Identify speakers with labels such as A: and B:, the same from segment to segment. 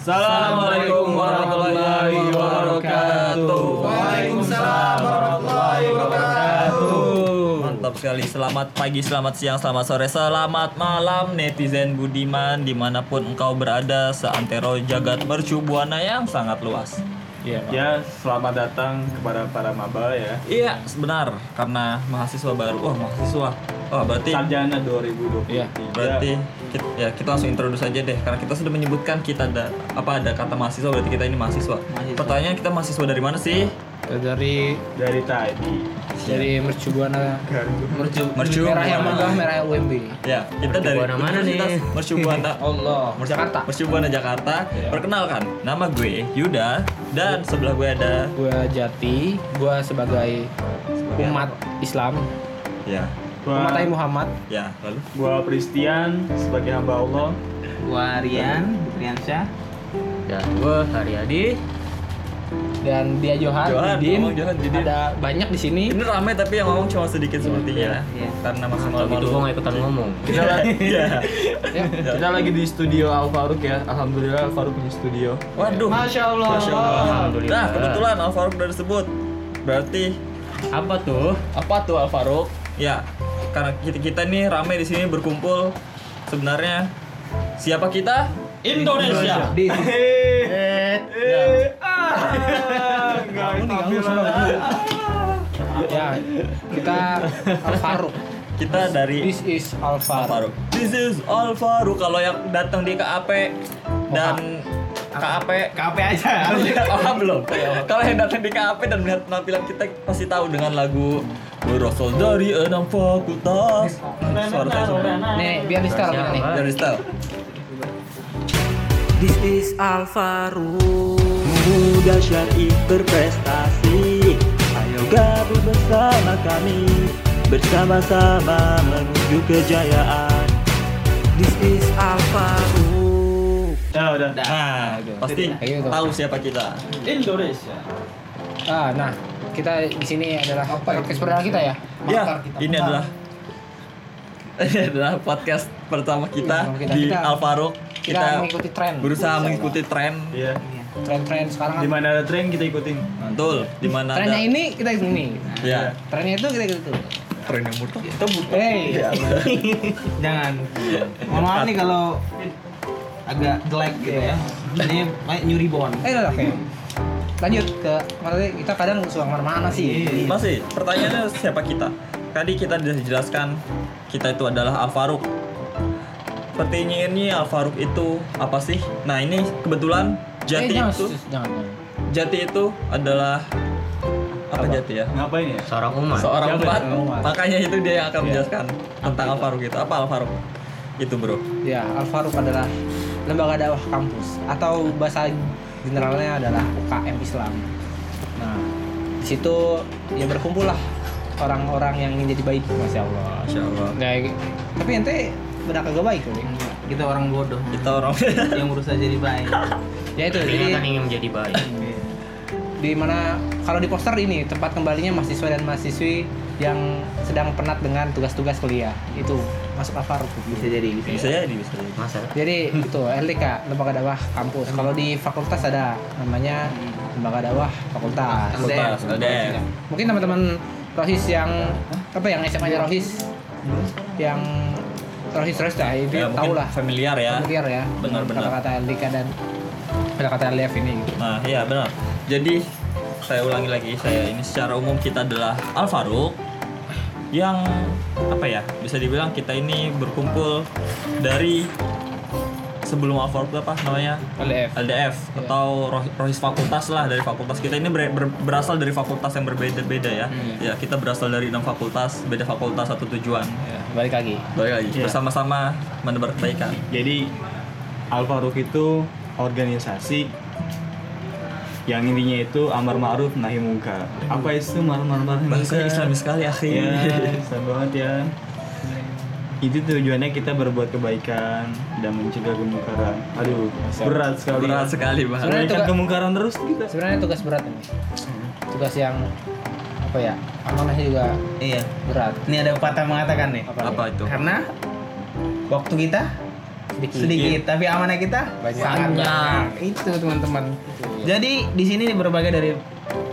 A: Assalamualaikum warahmatullahi wabarakatuh.
B: Waalaikumsalam warahmatullahi wabarakatuh.
A: Mantap sekali. Selamat pagi, selamat siang, selamat sore, selamat malam netizen budiman di mana pun engkau berada seantero jagat mercu buana yang sangat luas.
C: Iya,
B: Ya, selamat datang kepada para maba ya.
A: Iya, benar. Karena mahasiswa baru. Oh, mahasiswa. Oh, berarti
B: Sarjana 2023.
C: Iya,
A: berarti kita, ya kita langsung introduce aja deh karena kita sudah menyebutkan kita ada apa ada kata mahasiswa berarti kita ini mahasiswa. Pertanyaan kita mahasiswa dari mana sih?
C: dari
B: dari tadi.
C: dari Mercubuana
D: Mercu
A: Mercu
C: merah yang megah merah UMB.
A: Ya, kita dari
D: Buana mana nih?
A: Universitas Mercu Buana.
C: Allah,
A: Mercu-
C: Jakarta.
A: Mercu Buana Jakarta.
C: Iya.
A: Perkenalkan, nama gue Yuda dan sebelah gue ada
C: Gua Jati, gua sebagai umat Islam,
A: ya,
B: Gua,
C: Nabi Muhammad.
A: ya, lalu
B: gua Pristian sebagai hamba Allah.
D: Gua Rian Riansyah
C: Ya, gua Haryadi dan dia Johan,
A: Johan,
C: Didin.
A: ngomong Johan, Didin.
C: Ada banyak di sini.
A: ini ramai tapi yang ngomong cuma sedikit sepertinya
D: iya.
A: karena masih
D: Kalau gitu
A: malu-malu.
D: gua nggak ikutan ngomong
B: Kita lagi,
A: Iya.
C: Ya.
B: kita lagi di studio Al Faruk ya. Alhamdulillah Al Faruk punya studio.
A: Waduh.
C: Masya Allah.
A: Masya Allah.
D: Alhamdulillah.
A: Nah, kebetulan Al Farouk udah disebut. Berarti
D: apa tuh
A: apa tuh Al Farouk? Ya, karena kita kita nih ramai di sini berkumpul. Sebenarnya siapa kita? Indonesia.
C: Di
A: Ya.
B: Enggak,
C: ya, kita Al Faruq.
A: Kita dari
C: This is Al
A: Al
C: Faruq.
A: Farouk. This is Al Farouk. Kalau yang datang di KAP dan KAP
D: KP aja
A: oh, belum. Kalau yang datang di KAP dan melihat penampilan kita pasti tahu dengan lagu Berasal dari enam fakultas. Suara saya sudah.
C: Nih, biar di setel nih.
A: Dari style.
E: This is Alvaro Muda syar'i berprestasi Ayo gabung bersama kami Bersama-sama menuju kejayaan This is Alvaro
B: udah.
A: Nah, pasti
C: Kayak gitu.
A: tahu siapa kita.
B: Indonesia.
C: Ah, nah, kita di sini adalah podcast perdana kita ya.
A: Ya, ini adalah ini adalah podcast pertama kita,
C: Iya, kita-
A: di
C: kita-
A: Al Farouk.
C: Kita, mengikuti tren.
A: berusaha mengikuti tren.
B: Iya.
C: Tren-tren sekarang.
B: Di mana ada tren kita ikutin.
A: Betul, di mana ada
C: Trennya ini kita ini.
A: ya,
C: Trennya itu kita ikuti.
A: tren yang murtad. Itu bukan.
C: Hey,
D: jangan mohon maaf nih kalau agak jelek gitu ya ini kayak nyuri bon
C: eh oke. Lanjut ke maksudnya kita kadang suka ke mana-mana sih.
A: Masih, pertanyaannya siapa kita? Tadi kita sudah dijelaskan kita itu adalah Al Farouk. Pertanyaannya Al Farouk itu apa sih? Nah, ini kebetulan Jati
C: eh, jangan,
A: itu
C: jangan, jangan.
A: Jati itu adalah apa, Jati ya?
B: Ngapain ya?
D: seorang umat
A: Seorang
B: Siapa
A: umat.
C: ya? Umat.
A: Makanya itu dia yang akan menjelaskan tentang Al Farouk itu. Apa Al Farouk? Itu, Bro.
C: Ya, Al Faruq adalah lembaga dakwah kampus atau bahasa generalnya adalah UKM Islam. Nah, di situ ya berkumpul lah orang-orang yang ingin jadi baik, masya Allah.
A: Masya Allah.
C: Nah, tapi ente benar kagak baik kali.
D: kita orang bodoh
A: Kita orang
D: yang berusaha jadi baik
C: Ya itu, jadi
D: kan ingin menjadi baik
C: di mana kalau di poster ini tempat kembalinya mahasiswa dan mahasiswi yang sedang penat dengan tugas-tugas kuliah itu masuk Al Faruq.
D: bisa jadi bisa
A: bisa jadi, bisa jadi.
D: masa
C: Jadi itu LDK lembaga dakwah kampus. Kalau di fakultas ada namanya lembaga dakwah fakultas.
A: Fakultas, LDF.
C: Mungkin teman-teman rohis yang apa yang SMA nya rohis yang rohis rohis dah itu
A: Ya,
C: tahu lah
A: familiar ya.
C: familiar ya
A: Benar, benar.
C: kata-kata LDK dan kata-kata LDF ini gitu.
A: Nah, iya benar. Jadi saya ulangi lagi, saya ini secara umum kita adalah Al Farouk yang apa ya? Bisa dibilang kita ini berkumpul dari sebelum Al Farouk itu apa namanya?
C: LDF.
A: LDF
C: Iya.
A: atau roh- rohis fakultas lah dari fakultas kita ini ber- ber- berasal dari fakultas yang berbeda-beda ya.
C: Hmm.
A: Ya, kita berasal dari enam fakultas, beda fakultas satu tujuan.
C: Ya, balik lagi.
A: Balik lagi
B: Iya.
A: bersama-sama menebar kebaikan.
B: Jadi Al Faruk itu organisasi yang intinya itu amar ma'ruf nahi mungkar. Apa itu amar ma'ruf nahi
A: Bahasa
B: mungkar?
A: Islami sekali, akhi.
B: Ya, Islam banget ya. Itu tujuannya kita berbuat kebaikan dan mencegah kemungkaran. Aduh, berat sekali.
A: Berat sekali, Bang.
C: Sebenarnya tugas-
B: kemungkaran terus kita.
C: Sebenarnya tugas berat ini. Tugas yang apa ya? Amanahnya juga
D: iya
C: berat.
D: ini ada pepatah mengatakan nih
C: Apa?
A: Apa itu?
D: karena waktu kita
C: Sedikit.
D: sedikit, tapi amanah kita
C: Banyak.
D: sangat banyak. Itu teman-teman. Jadi di sini berbagai dari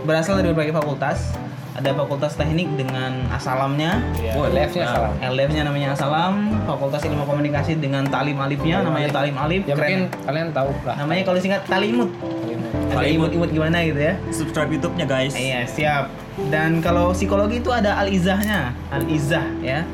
D: berasal dari berbagai fakultas. Ada fakultas teknik dengan asalamnya,
C: Iya.
A: Wah,
C: LF-nya
A: nah.
C: salah.
D: LM-nya namanya asalam, fakultas ilmu komunikasi dengan talim alifnya namanya talim alif.
C: Ya mungkin
D: Keren.
C: kalian tahu lah.
D: Namanya kalau singkat talimut. Ada
A: Talimut.
D: imut-imut gimana gitu ya.
A: subscribe YouTube-nya guys
D: Iya, siap. Dan kalau psikologi itu ada al-izahnya, al-izah ya.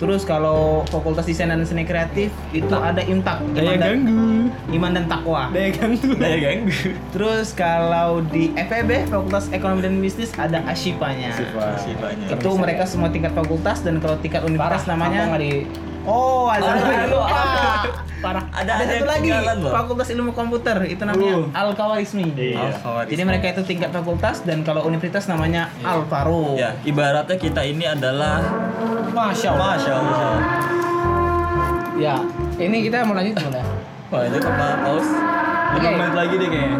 D: Terus kalau fakultas desain dan seni kreatif itu ada imtak,
B: Daya
D: iman dan,
B: ganggu.
D: iman dan takwa.
B: Daya ganggu.
A: daya ganggu
D: Terus kalau di FEB Fakultas Ekonomi dan Bisnis ada asyipanya.
A: Sifanya.
D: Itu mereka semua tingkat fakultas dan kalau tingkat universitas
C: Parah,
D: namanya
C: di
D: Oh, ada
A: Oh,
D: lupa.
C: parah.
A: ada
D: Ada
A: ada
D: satu lagi,
A: loh
D: Fakultas Ilmu Komputer itu namanya
B: Uh.
D: Al Kawarismi.
B: Iya.
A: Al-Khawarizmi.
D: Jadi mereka itu tingkat fakultas dan kalau universitas namanya Al Faruq.
A: ya ibaratnya kita ini adalah
C: Masya Allah.
A: masya Allah
C: Ya, ini kita mau lanjut mana?
A: wah itu apa paus
C: Oke.
B: menit lagi deh kayaknya.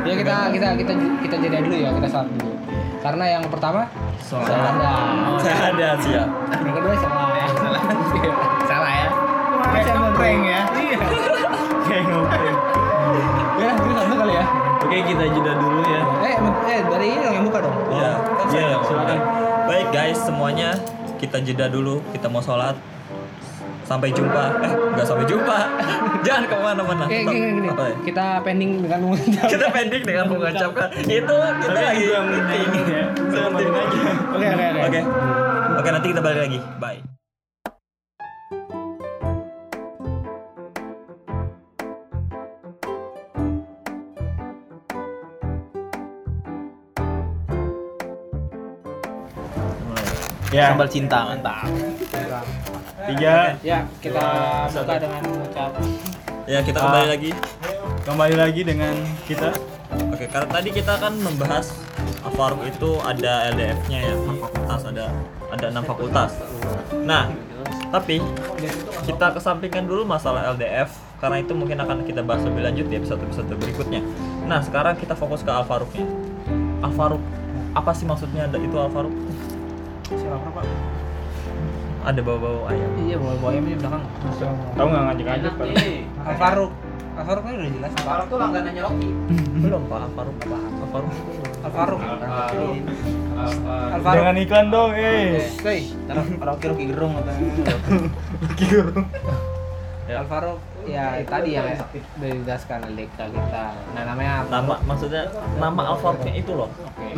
C: Ya kita kita kita kita jeda dulu ya, kita salat dulu. Karena yang pertama Salah.
A: saya ada siap
C: Yang kedua salah.
D: salah. Salah ya.
C: Kayak
D: ngeprank ya.
C: Iya.
B: Kayak.
C: Ya, kita satu kali ya.
B: Oke, kita jeda dulu ya.
C: Eh, eh dari ini dong yang buka dong.
A: ya saya
B: iya,
A: yang
B: silakan.
A: baik guys semuanya kita jeda dulu kita mau sholat sampai jumpa eh nggak sampai jumpa jangan ke mana-mana
C: Oke,
A: Tetap-
C: gini, gini.
A: apa ya?
C: Kita pending dengan mengucap.
A: kita pending dengan mengucapkan itu kita lagi
B: yang
A: meeting
B: penting ya.
A: seperti
B: Sama
A: aja
C: Oke, oke, oke.
A: oke oke nanti kita balik lagi bye
B: Ya.
D: Sambal cinta mantap.
B: Tiga.
C: Ya, kita buka dengan mengucap
A: ya kita kembali lagi
B: Kembali lagi dengan kita.
A: Oke, karena tadi kita kan membahas Alfaruk itu ada LDF-nya ya, fakultas ada ada enam fakultas. Nah, tapi kita kesampingkan dulu masalah LDF karena itu mungkin akan kita bahas lebih lanjut di episode-episode berikutnya. Nah, sekarang kita fokus ke Alfaruknya. Alfaruk, apa sih maksudnya ada itu Alfaruk?
C: siapa Pak?
A: Ada bau-bau ayam.
C: Iya, bawa ayamnya di belakang.
B: Tahu nggak ngajak-ngajak Pak?
C: Al Faruk. Faruk kan udah jelas. Faruk tuh langganannya Rocky.
A: Belum Pak Alfaruk apa? Alfaruk.
C: Faruk. Al Faruk.
B: Jangan iklan dong, eh.
C: Hei, taruh Rocky Rocky gerung
A: Ya.
C: Al Faruk ya tadi yang udah dijelaskan LDK kita. Nah, namanya
A: Nama maksudnya nama Alfaruknya itu loh.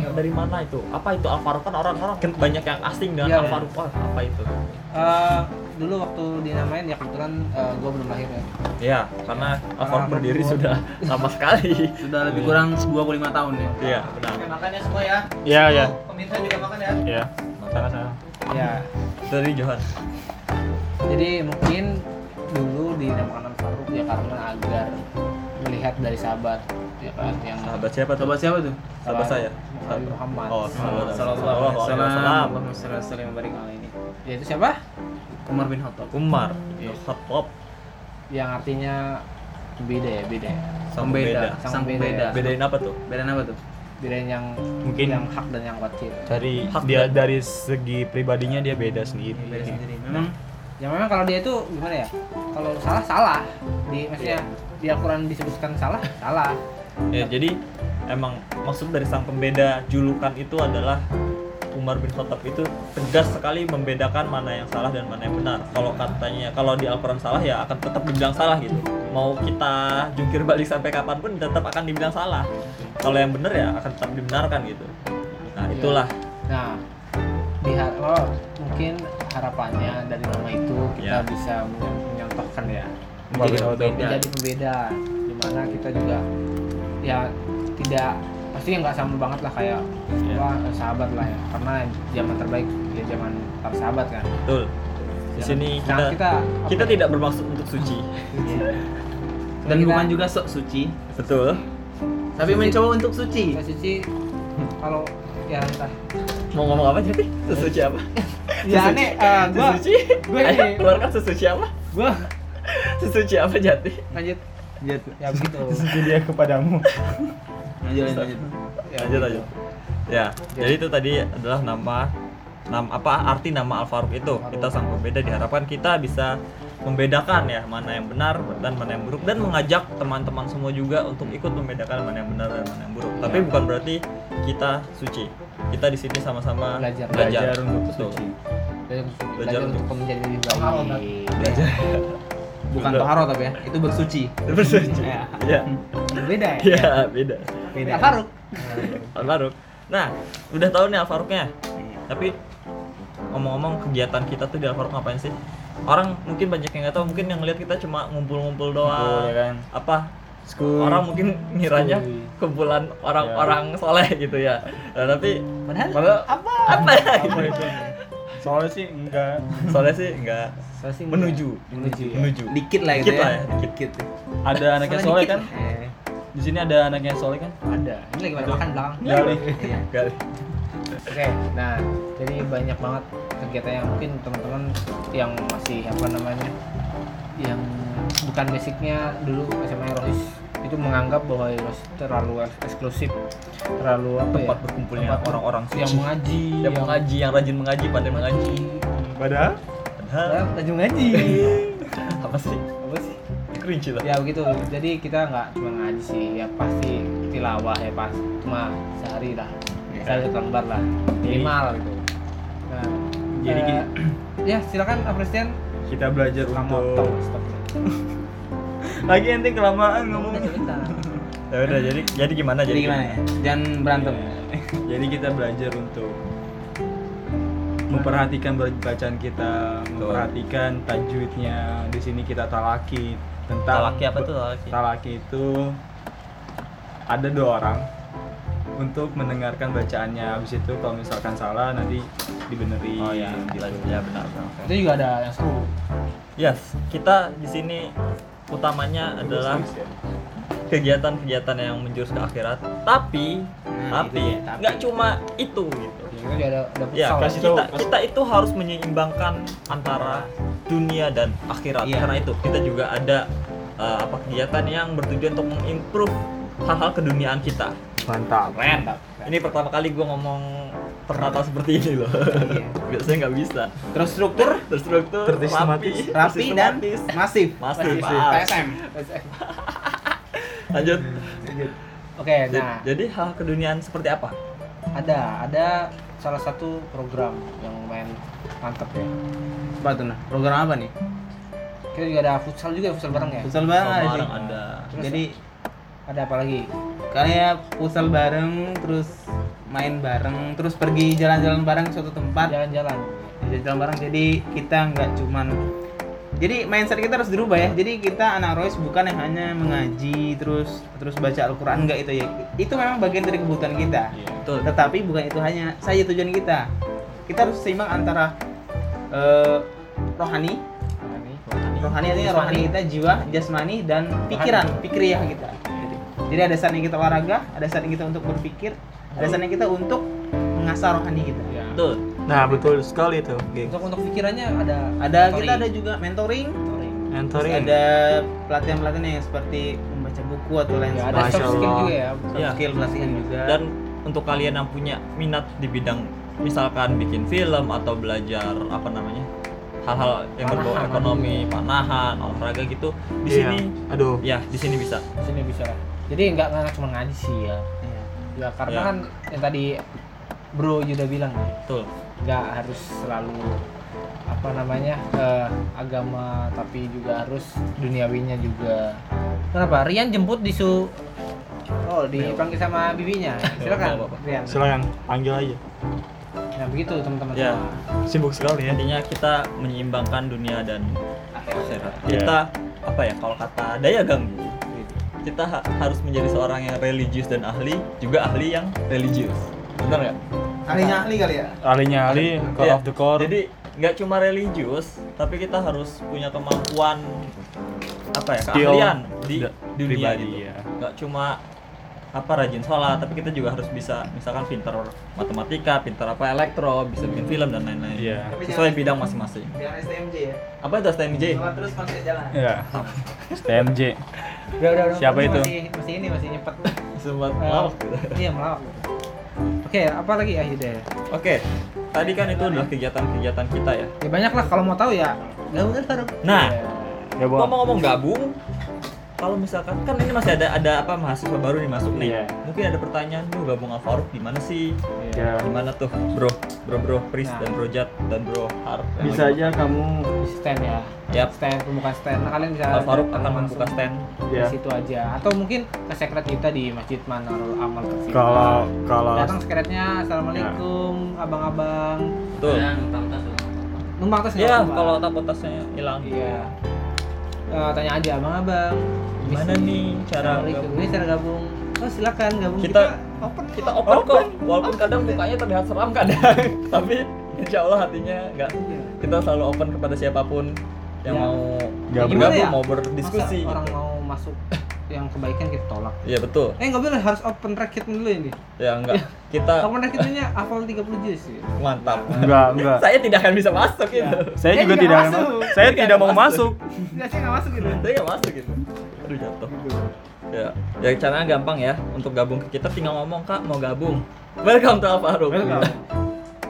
A: Dari mana itu? Apa itu Alfaruk kan orang-orang kan banyak yang asing dengan
C: Iya,
A: Alfaruk. Wah, apa itu?
C: Eh, dulu waktu dinamain ya kebetulan gue belum lahir ya.
A: Ya, karena Alfaruk
C: Ah,
A: berdiri
C: betul.
A: sudah lama sekali.
D: Sudah lebih kurang 25 tahun ya.
A: Iya, benar.
D: Makan ya semua ya.
B: Iya, iya.
D: Pemirsa juga makan ya.
B: Iya. Sana sana.
C: Ya,
A: Dari Johan.
C: jadi mungkin dulu dinamakan Al Faruk ya karena agar melihat dari sahabat ya kan yang
A: Sahabat siapa tuh?
D: Sahabat siapa tuh?
A: Sahabat saya.
C: Nabi Muhammad.
A: Oh, sahabat.
D: Sallallahu alaihi wasallam. Alaihi.
C: Ya itu siapa?
D: Umar bin Khattab.
A: Umar.
C: Iya.
A: Khattab.
C: Yang artinya beda ya, beda. ya.
A: Sang
D: Pembeda.
A: pembeda.
C: Sang pembeda.
A: Bedain apa tuh?
D: Beda apa tuh?
C: Bedain yang
B: Mungkin
C: yang hak dan yang batil.
B: dari
A: Hak
B: dia
A: dan-
B: dari segi pribadinya dia beda sendiri.
D: Beda sendiri. Memang
C: Ya memang kalau dia itu gimana ya? Kalau salah salah. Di maksudnya di Al-Qur'an disebutkan salah, salah.
A: Ya, jadi emang maksud dari sang pembeda julukan itu adalah Umar bin Khattab itu tegas sekali membedakan mana yang salah dan mana yang benar. Kalau katanya kalau di Al-Quran salah ya akan tetap dibilang salah gitu. Mau kita jungkir balik sampai kapan pun tetap akan dibilang salah. Kalau yang benar ya akan tetap dibenarkan gitu. Nah itulah
C: Nah, di har- oh, mungkin harapannya dari nama itu kita
A: Ya.
C: bisa men- menyontohkan ya
B: Menjadi
C: menjadi
B: pembeda.
C: menjadi pembeda di mana kita juga ya tidak pasti nggak sama banget lah kayak
A: Ya.
C: wah sahabat lah ya karena zaman terbaik ya zaman para sahabat kan
A: betul. Di sini
C: Nah,
A: kita
C: kita
A: kita tidak bermaksud untuk suci.
D: dan
C: Kita-
D: bukan juga sok suci,
A: Betul.
D: tapi mencoba untuk suci.
C: suci kalau ya entah
A: Mau ngomong apa jadi? Sesuci apa?
C: ya aneh eh, gua
A: Sesuci?
C: gua
A: Ayo,
C: ini
A: keluarkan sesuci apa?
C: gua
A: Sesuci apa jati?
C: lanjut
D: Jatuh.
C: ya begitu
B: Jadi dia kepadamu.
D: Lanjut lanjut. lanjut.
C: Ya,
A: lanjut lanjut ya jadi itu tadi adalah nama nama apa arti nama Al Faruq itu kita sang pembeda diharapkan kita bisa membedakan ya mana yang benar dan mana yang buruk dan mengajak teman-teman semua juga untuk ikut membedakan mana yang benar dan mana yang buruk. Tapi bukan berarti kita suci. Kita di sini sama-sama
C: Belajar.
B: belajar untuk
A: Betul.
B: suci
C: belajar,
A: Belajar
C: belajar untuk
A: untuk-
C: menjadi lebih baik belajar
D: Bukan toharo tapi ya, itu bersuci.
A: Bersuci.
D: Ya.
A: Iya.
D: Beda ya?
A: Iya, beda.
D: Beda.
C: Faruk
A: Al Faruk. Nah, udah tahu nih Al Faruknya. Tapi ngomong-ngomong kegiatan kita tuh di Al Faruk ngapain sih? Orang mungkin banyak yang nggak tahu, mungkin yang ngeliat kita cuma ngumpul-ngumpul doang.
B: Ngumpul, ya kan?
A: Apa?
B: School.
A: Orang mungkin ngiranya kumpulan orang-orang soleh gitu ya. Nah, tapi
C: Padahal
A: padahal
C: apa?
A: apa ya?
B: apa itu soalnya sih enggak
A: Soleh sih enggak
C: Soalnya sih
A: menuju,
C: menuju ya.
A: menuju.
D: Dikit lah gitu
A: Dikit
D: ya.
A: lah ya, dikit.
D: Dikit.
B: ada anaknya
C: Soalnya
B: soleh kan.
C: Eh,
B: di sini ada anaknya soleh kan
C: ada ini lagi pada makan belakang
B: Gali.
C: Iya.
A: Gali.
C: Oke, nah jadi banyak banget kegiatan yang mungkin teman-teman yang masih apa namanya, yang bukan basicnya dulu SMA Rohis itu menganggap bahwa Rohis terlalu eks- eksklusif, terlalu apa ya?
A: Tempat berkumpulnya
C: tempat
A: orang-orang
C: yang mengaji,
A: yang mengaji, yang rajin mengaji, pandai mengaji.
B: padahal
A: Padahal
C: Padahal rajin mengaji.
A: apa sih?
C: apa sih?
A: Kerinci lah.
C: Ya begitu. Jadi kita nggak cuma ngaji sih, ya pasti tilawah ya pas cuma sehari lah, sehari satu lembar lah minimal gitu. Nah,
B: Jadi gini.
C: ya silakan Apresian
B: kita belajar
C: kamu
B: untuk
C: stop.
A: Lagi ente kelamaan ngomong. Ya udah jadi jadi gimana
D: Jadi gimana ya? Jangan berantem.
B: jadi kita belajar untuk memperhatikan bacaan kita memperhatikan tajwidnya di sini kita talaki tentang
A: Talaki apa tuh talaki?
B: talaki itu ada dua orang untuk mendengarkan bacaannya habis itu kalau misalkan salah nanti dibenerin
A: Oh ya,
B: gitu.
A: ya benar. benar.
C: Itu juga ada yang seru.
A: Yes, kita di sini utamanya adalah kegiatan-kegiatan yang menjurus ke akhirat. Tapi,
D: Nah,
A: tapi
D: itu
A: nggak cuma itu gitu.
C: Ya, ada ada
A: Ya,
B: kasih tahu,
A: kita
B: kasih-
A: kita itu harus menyeimbangkan antara dunia dan akhirat.
D: Iya.
A: Karena itu kita juga ada uh, apa kegiatan yang bertujuan untuk mengimprove hal-hal keduniaan kita.
B: Mantap
A: Keren. Ini pertama kali gue ngomong tertata seperti ini loh.
D: Iya.
A: Biasanya nggak bisa.
D: Terus struktur
A: Terstruktur,
B: Tersistematis.
D: rapi dan masif.
A: Masif.
D: PSM.
A: Lanjut.
C: Oke,
A: Jadi,
C: nah
A: jadi hal keduniaan seperti apa?
C: ada ada salah satu program yang main mantep ya.
D: Apa tuh nah? Program apa nih?
C: Kita juga ada futsal juga, futsal bareng ya.
D: Futsal bareng ada sih.
A: Bareng ada.
C: Terus
D: Jadi
C: ada apa lagi?
D: Kayak futsal bareng, terus main bareng, terus pergi jalan-jalan bareng ke suatu tempat.
C: Jalan-jalan.
D: Jalan-jalan bareng. Jadi kita nggak cuman jadi mindset kita harus dirubah ya. Jadi kita anak Royce bukan yang hanya mengaji terus terus baca Al-Qur'an enggak itu ya. Itu memang bagian dari kebutuhan kita.
A: Betul.
D: Tetapi bukan itu hanya saja tujuan kita. Kita harus seimbang antara eh, rohani, rohani artinya rohani kita, jiwa, jasmani dan pikiran, pikriyah kita. Jadi, ada saatnya kita olahraga, ada saatnya kita untuk berpikir, ada saatnya kita untuk mengasah rohani kita.
C: Ya.
A: Betul.
B: nah betul sekali tuh geng
C: Untuk untuk pikirannya ada
D: Ada
C: mentoring.
D: kita ada juga mentoring,
C: Mentoring.
D: terus
B: mentoring
D: ada pelatihan-pelatihan yang seperti membaca buku atau lain
C: Ya, ada
B: Masya
C: soft skill juga ya.
D: Soft
A: Iya.
D: skill pelatihan juga.
A: Dan untuk kalian yang punya minat di bidang misalkan bikin film atau belajar apa namanya hal-hal yang berbau ekonomi, panahan, olahraga gitu di
B: Iya.
A: sini
B: aduh
A: ya di sini bisa.
C: Di sini bisa lah. Jadi nggak nggak cuma ngaji sih ya.
D: Iya.
C: Ya karena
A: Ya.
C: kan yang tadi Bro Yuda bilang ya,
A: Betul.
C: nggak harus selalu apa namanya eh, agama tapi juga harus duniawinya juga. Kenapa? Rian jemput di su Oh, dipanggil sama bibinya. Silakan. Rian.
B: silakan panggil aja
C: Nah, begitu teman-teman
A: Ya.
C: semua.
B: sibuk sekali ya
A: Intinya kita menyeimbangkan dunia dan akhirat.
B: Iya.
A: Kita apa ya kalau kata daya ganggu kita ha- harus menjadi seorang yang religius dan ahli juga ahli yang religius. Benar nggak?
D: Ahlinya ahli kali ya.
B: ahlinya ahli core
A: Iya.
B: of the core
A: Jadi nggak cuma religius, tapi kita harus punya kemampuan apa ya
B: Skill
A: keahlian di dunia
B: pribadi,
A: gitu.
B: ya.
A: Nggak cuma apa rajin sholat, tapi kita juga harus bisa misalkan pintar matematika, pintar apa elektro, bisa bikin film dan lain-lain.
B: Iya.
A: Sesuai bidang masing-masing.
D: Biar STMJ ya.
A: Apa itu STMJ?
D: Sholat terus konsep jalan.
B: ya STMJ
C: Udah, udah, udah.
B: Siapa itu?
C: Masih, masih ini masih nyepet.
A: Sempat
C: Eh,
A: lawak gitu.
C: Iya, melawak. Oke, apa lagi ya Hidayah?
A: Oke, tadi kan itu adalah kegiatan-kegiatan kita ya.
C: Ya banyak lah kalau mau tahu ya. Gabung kan Faruk.
A: Nah,
B: Ya,
A: ngomong-ngomong gabung, kalau misalkan kan ini masih ada ada apa mahasiswa baru nih masuk nih.
B: Iya.
A: Mungkin ada pertanyaan, "Duh, gabung Alfaruk gimana sih?"
B: Ya.
A: Gimana tuh, Bro? Bro Bro Pris
C: Nah.
A: dan Bro Jat dan Bro Harp. yang
B: Bisa aja kamu
C: Di stand ya.
A: Yap.
C: Stand pembukaan stand. Nah, kalian bisa
A: Alfaruk
C: datang
A: akan
C: langsung
A: membuka stand.
C: di
B: ya.
C: situ aja atau mungkin ke sekret kita di Masjid Manarul Amal Tersibuk.
B: Kalau kalau
C: datang sekretnya assalamualaikum abang-abang
A: Betul.
C: numpang tas
A: Iya,
C: apa-apa.
A: kalau takut tasnya hilang.
C: iya Eh, tanya aja abang-abang
A: Gimana nih cara gabung?
C: ini cara gabung oh silakan gabung
A: Kita-
C: open
A: Kita open, kok, walaupun kadang mukanya terlihat seram kadang, tapi insya Allah hatinya enggak.
C: Iya.
A: Kita selalu open kepada siapa pun yang
C: Ya.
A: mau
B: Gabung.
A: bergabung,
C: Gimana ya?
A: mau berdiskusi.
C: Masa orang mau masuk yang kebaikan kita tolak
A: Iya betul.
C: eh nggak boleh harus open racket dulu ini
A: Ya enggak. Kita
C: open racketnya hafal 30 juz ya.
A: mantap.
B: enggak enggak.
A: Saya tidak akan bisa masuk gitu.
B: Saya
C: Saya
B: juga
C: tidak masuk.
B: saya
A: Saya
B: tidak mau
A: masuk.
C: saya nggak masuk gitu
A: Saya nggak masuk gitu. Aduh jatuh. Ya, ya caranya gampang ya untuk gabung ke kita tinggal ngomong kak mau gabung. Welcome to Alfaruk.
C: Welcome.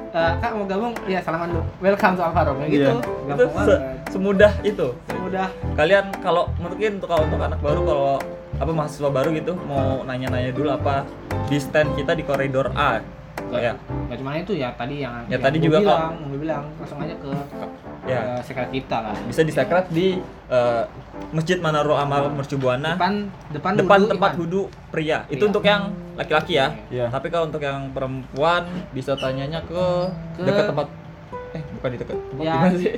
C: Eh, kak mau gabung ya salaman dulu welcome to Alvaro kayak gitu
B: Iya.
A: Itu se- semudah itu.
C: udah
A: Kalian kalau mungkin untuk kalau untuk anak baru kalau apa mahasiswa baru gitu mau nanya-nanya dulu apa di stand kita di koridor A. Ya,
C: Gak cuma itu ya tadi yang
A: Ya,
C: yang
A: tadi juga
C: bilang, gua bilang langsung aja ke
A: ya.
C: ke sekret kita lah.
A: Bisa di sekret di eh, Masjid Manarul Amal Mercubuana.
C: Depan depan
A: depan
C: wudhu
A: tempat
C: Iman.
A: wudhu pria. Itu
C: Iya.
A: untuk yang laki-laki ya.
B: Iya.
A: Tapi kalau untuk yang perempuan bisa tanyanya ke,
C: Ke-
A: dekat tempat eh bukan di dekat tempat
C: Ya.
A: gimana sih?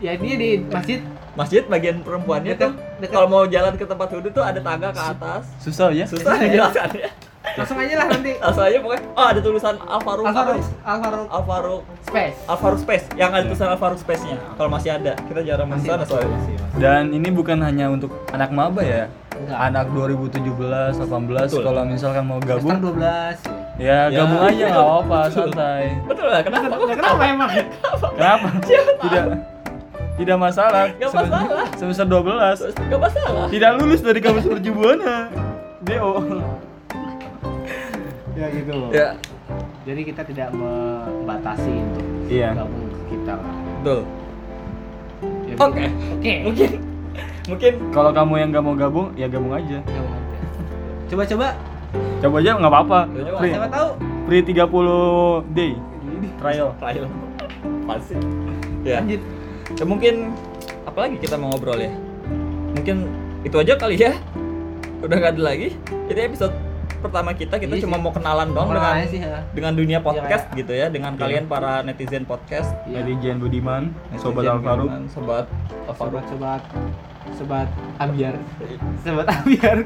C: Ya dia di masjid
A: Masjid bagian perempuannya
C: Dekat-
A: tuh kalau mau jalan ke tempat wudhu tuh ada tangga ke atas.
B: Susah ya?
A: Susah menjelaskannya.
C: langsung aja lah nanti.
A: Langsung aja pokoknya oh ada tulisan
C: Alvaro
A: sih?
C: Alvaro
A: Alfaruk
C: Space.
A: Alfaruk Space yang ada tulisan Alfaruk Space-nya. Kalau masih ada, kita jarang
C: Masih,
A: sana
C: masih,
A: soalnya.
C: masih, masih.
B: Dan ini bukan hanya untuk anak maba ya.
C: Enggak.
B: Anak 2017, 18
A: Betul.
B: kalau misalkan mau
C: Semester
B: gabung
C: 12 ya.
B: ya
A: Ya.
B: gabung aja nggak apa-apa,
A: Betul.
B: santai.
A: Betul lah, kenapa?
C: Kenapa emang?
B: Kenapa? Tidak tidak masalah.
A: Nggak
B: Semester-
A: masalah.
B: Semester 12
A: Gak masalah.
B: tidak lulus dari kampus perjubuana. DO.
C: Ya gitu.
A: Ya,
C: Jadi kita tidak membatasi untuk
B: Iya.
C: gabung ke kita lah.
A: betul.
C: Ya,
A: Oke.
C: Oke.
A: Mungkin mungkin
B: Kalau kamu yang nggak mau gabung, ya gabung aja.
C: Aja. Coba-coba
B: Coba aja nggak apa-apa.
A: Coba,
B: Free,
C: siapa tahu
B: free 30 day trial.
A: trial. Pasti. Ya.
C: lanjut.
A: ya mungkin apalagi kita mau ngobrol ya mungkin itu aja kali ya udah nggak ada lagi ini episode pertama kita kita
C: Iya
A: cuma
C: sih.
A: mau kenalan dong dengan
C: sih, ya.
A: dengan dunia podcast
C: kayak-
A: gitu ya dengan
B: Iya.
A: kalian para netizen podcast.
C: Iya.
B: Jen Budiman, Sobat
A: Netizen
B: Alvaro.
A: Budiman, sobat Alvaro
C: sobat-sobat sobat ambiar. Sobat ambiar.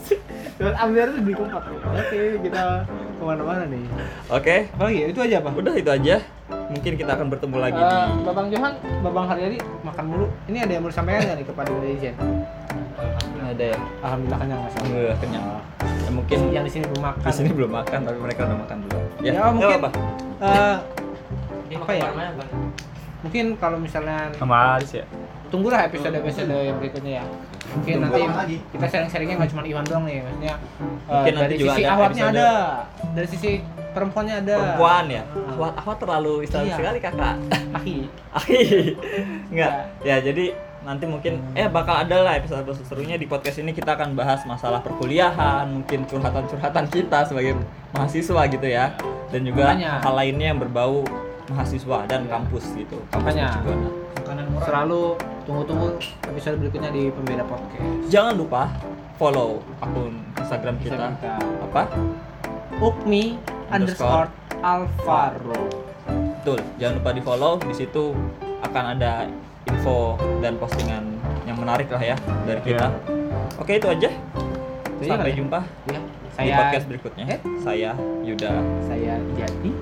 A: Sih?
C: Sobat ambiar itu di kompak oke kita ke mana-mana nih.
A: Oke.
C: Apa lagi itu aja apa?
A: Udah itu aja. Mungkin kita akan bertemu lagi
C: Eh,
A: di
C: babang Johan babang Haryadi makan mulu. Ini ada yang mau disampaikan nggak nih kepada netizen?
A: Ada ya?
C: Alhamdulillah kenyang mas.
A: Alhamdulillah kenyang ya, mungkin
C: yang di sini belum makan.
A: di sini belum makan tapi mereka udah makan dulu. Ya,
C: Ya,
A: nggak
C: mungkin-
A: apa
C: Eh, apa ya? mungkin kalau misalnya
B: Sama Aris ya.
C: tunggulah episode episode yang berikutnya ya. Mungkin
D: Tunggu
C: nanti
D: lagi?
C: kita sharing-sharingnya nggak cuma Iwan doang nih maksudnya eh,
A: Mungkin nanti
C: dari
A: juga
C: sisi
A: ada
C: awatnya ada dari sisi perempuannya ada.
A: Perempuan ya? Awat awat terlalu Islam
C: Iya.
A: sekali kakak.
C: Aki.
A: Aki. Enggak Ya jadi nanti mungkin Eh bakal ada lah episode episode serunya. Di podcast ini kita akan bahas masalah perkuliahan Mungkin curhatan-curhatan kita sebagai mahasiswa gitu ya. Dan juga
C: Makanya.
A: hal lainnya yang berbau mahasiswa dan kampus gitu. Kampus
C: Makanya. Selalu tunggu-tunggu episode berikutnya di pembeda podcast.
A: Jangan lupa follow akun Instagram kita.
C: minta.
A: Apa?
C: Ukmi underscore Alvaro.
A: Betul, jangan lupa di follow. Di situ akan ada info dan postingan yang menarik lah ya dari kita. Oke itu aja.
C: Itu aja
A: Sampai
C: ya?
A: jumpa
C: ya
A: di
C: saya
A: podcast berikutnya.
C: Eh?
A: Saya Yuda.
C: saya Jati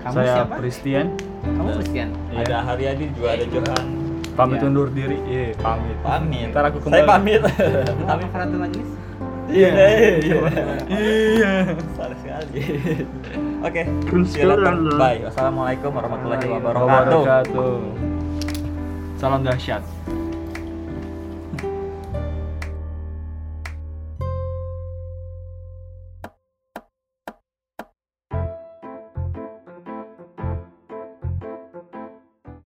C: kamu
B: Saya
C: siapa
B: Christian,
C: kamu Christian
B: Iya.
A: Ada Haryadi juga ada Johan.
B: pamit
C: Iya.
B: undur diri. Iya, pamit.
A: Pamit.
B: Ntar aku
A: Saya
B: kembali.
A: pamit.
C: kamu Faratul Majlis
A: Iya. Iya.
B: Iya.
A: Salah sekali. Oke.
B: Christian.
A: silakan. Bye. Wassalamualaikum warahmatullahi wabarakatuh.
B: Wabarakatuh. Salam dahsyat.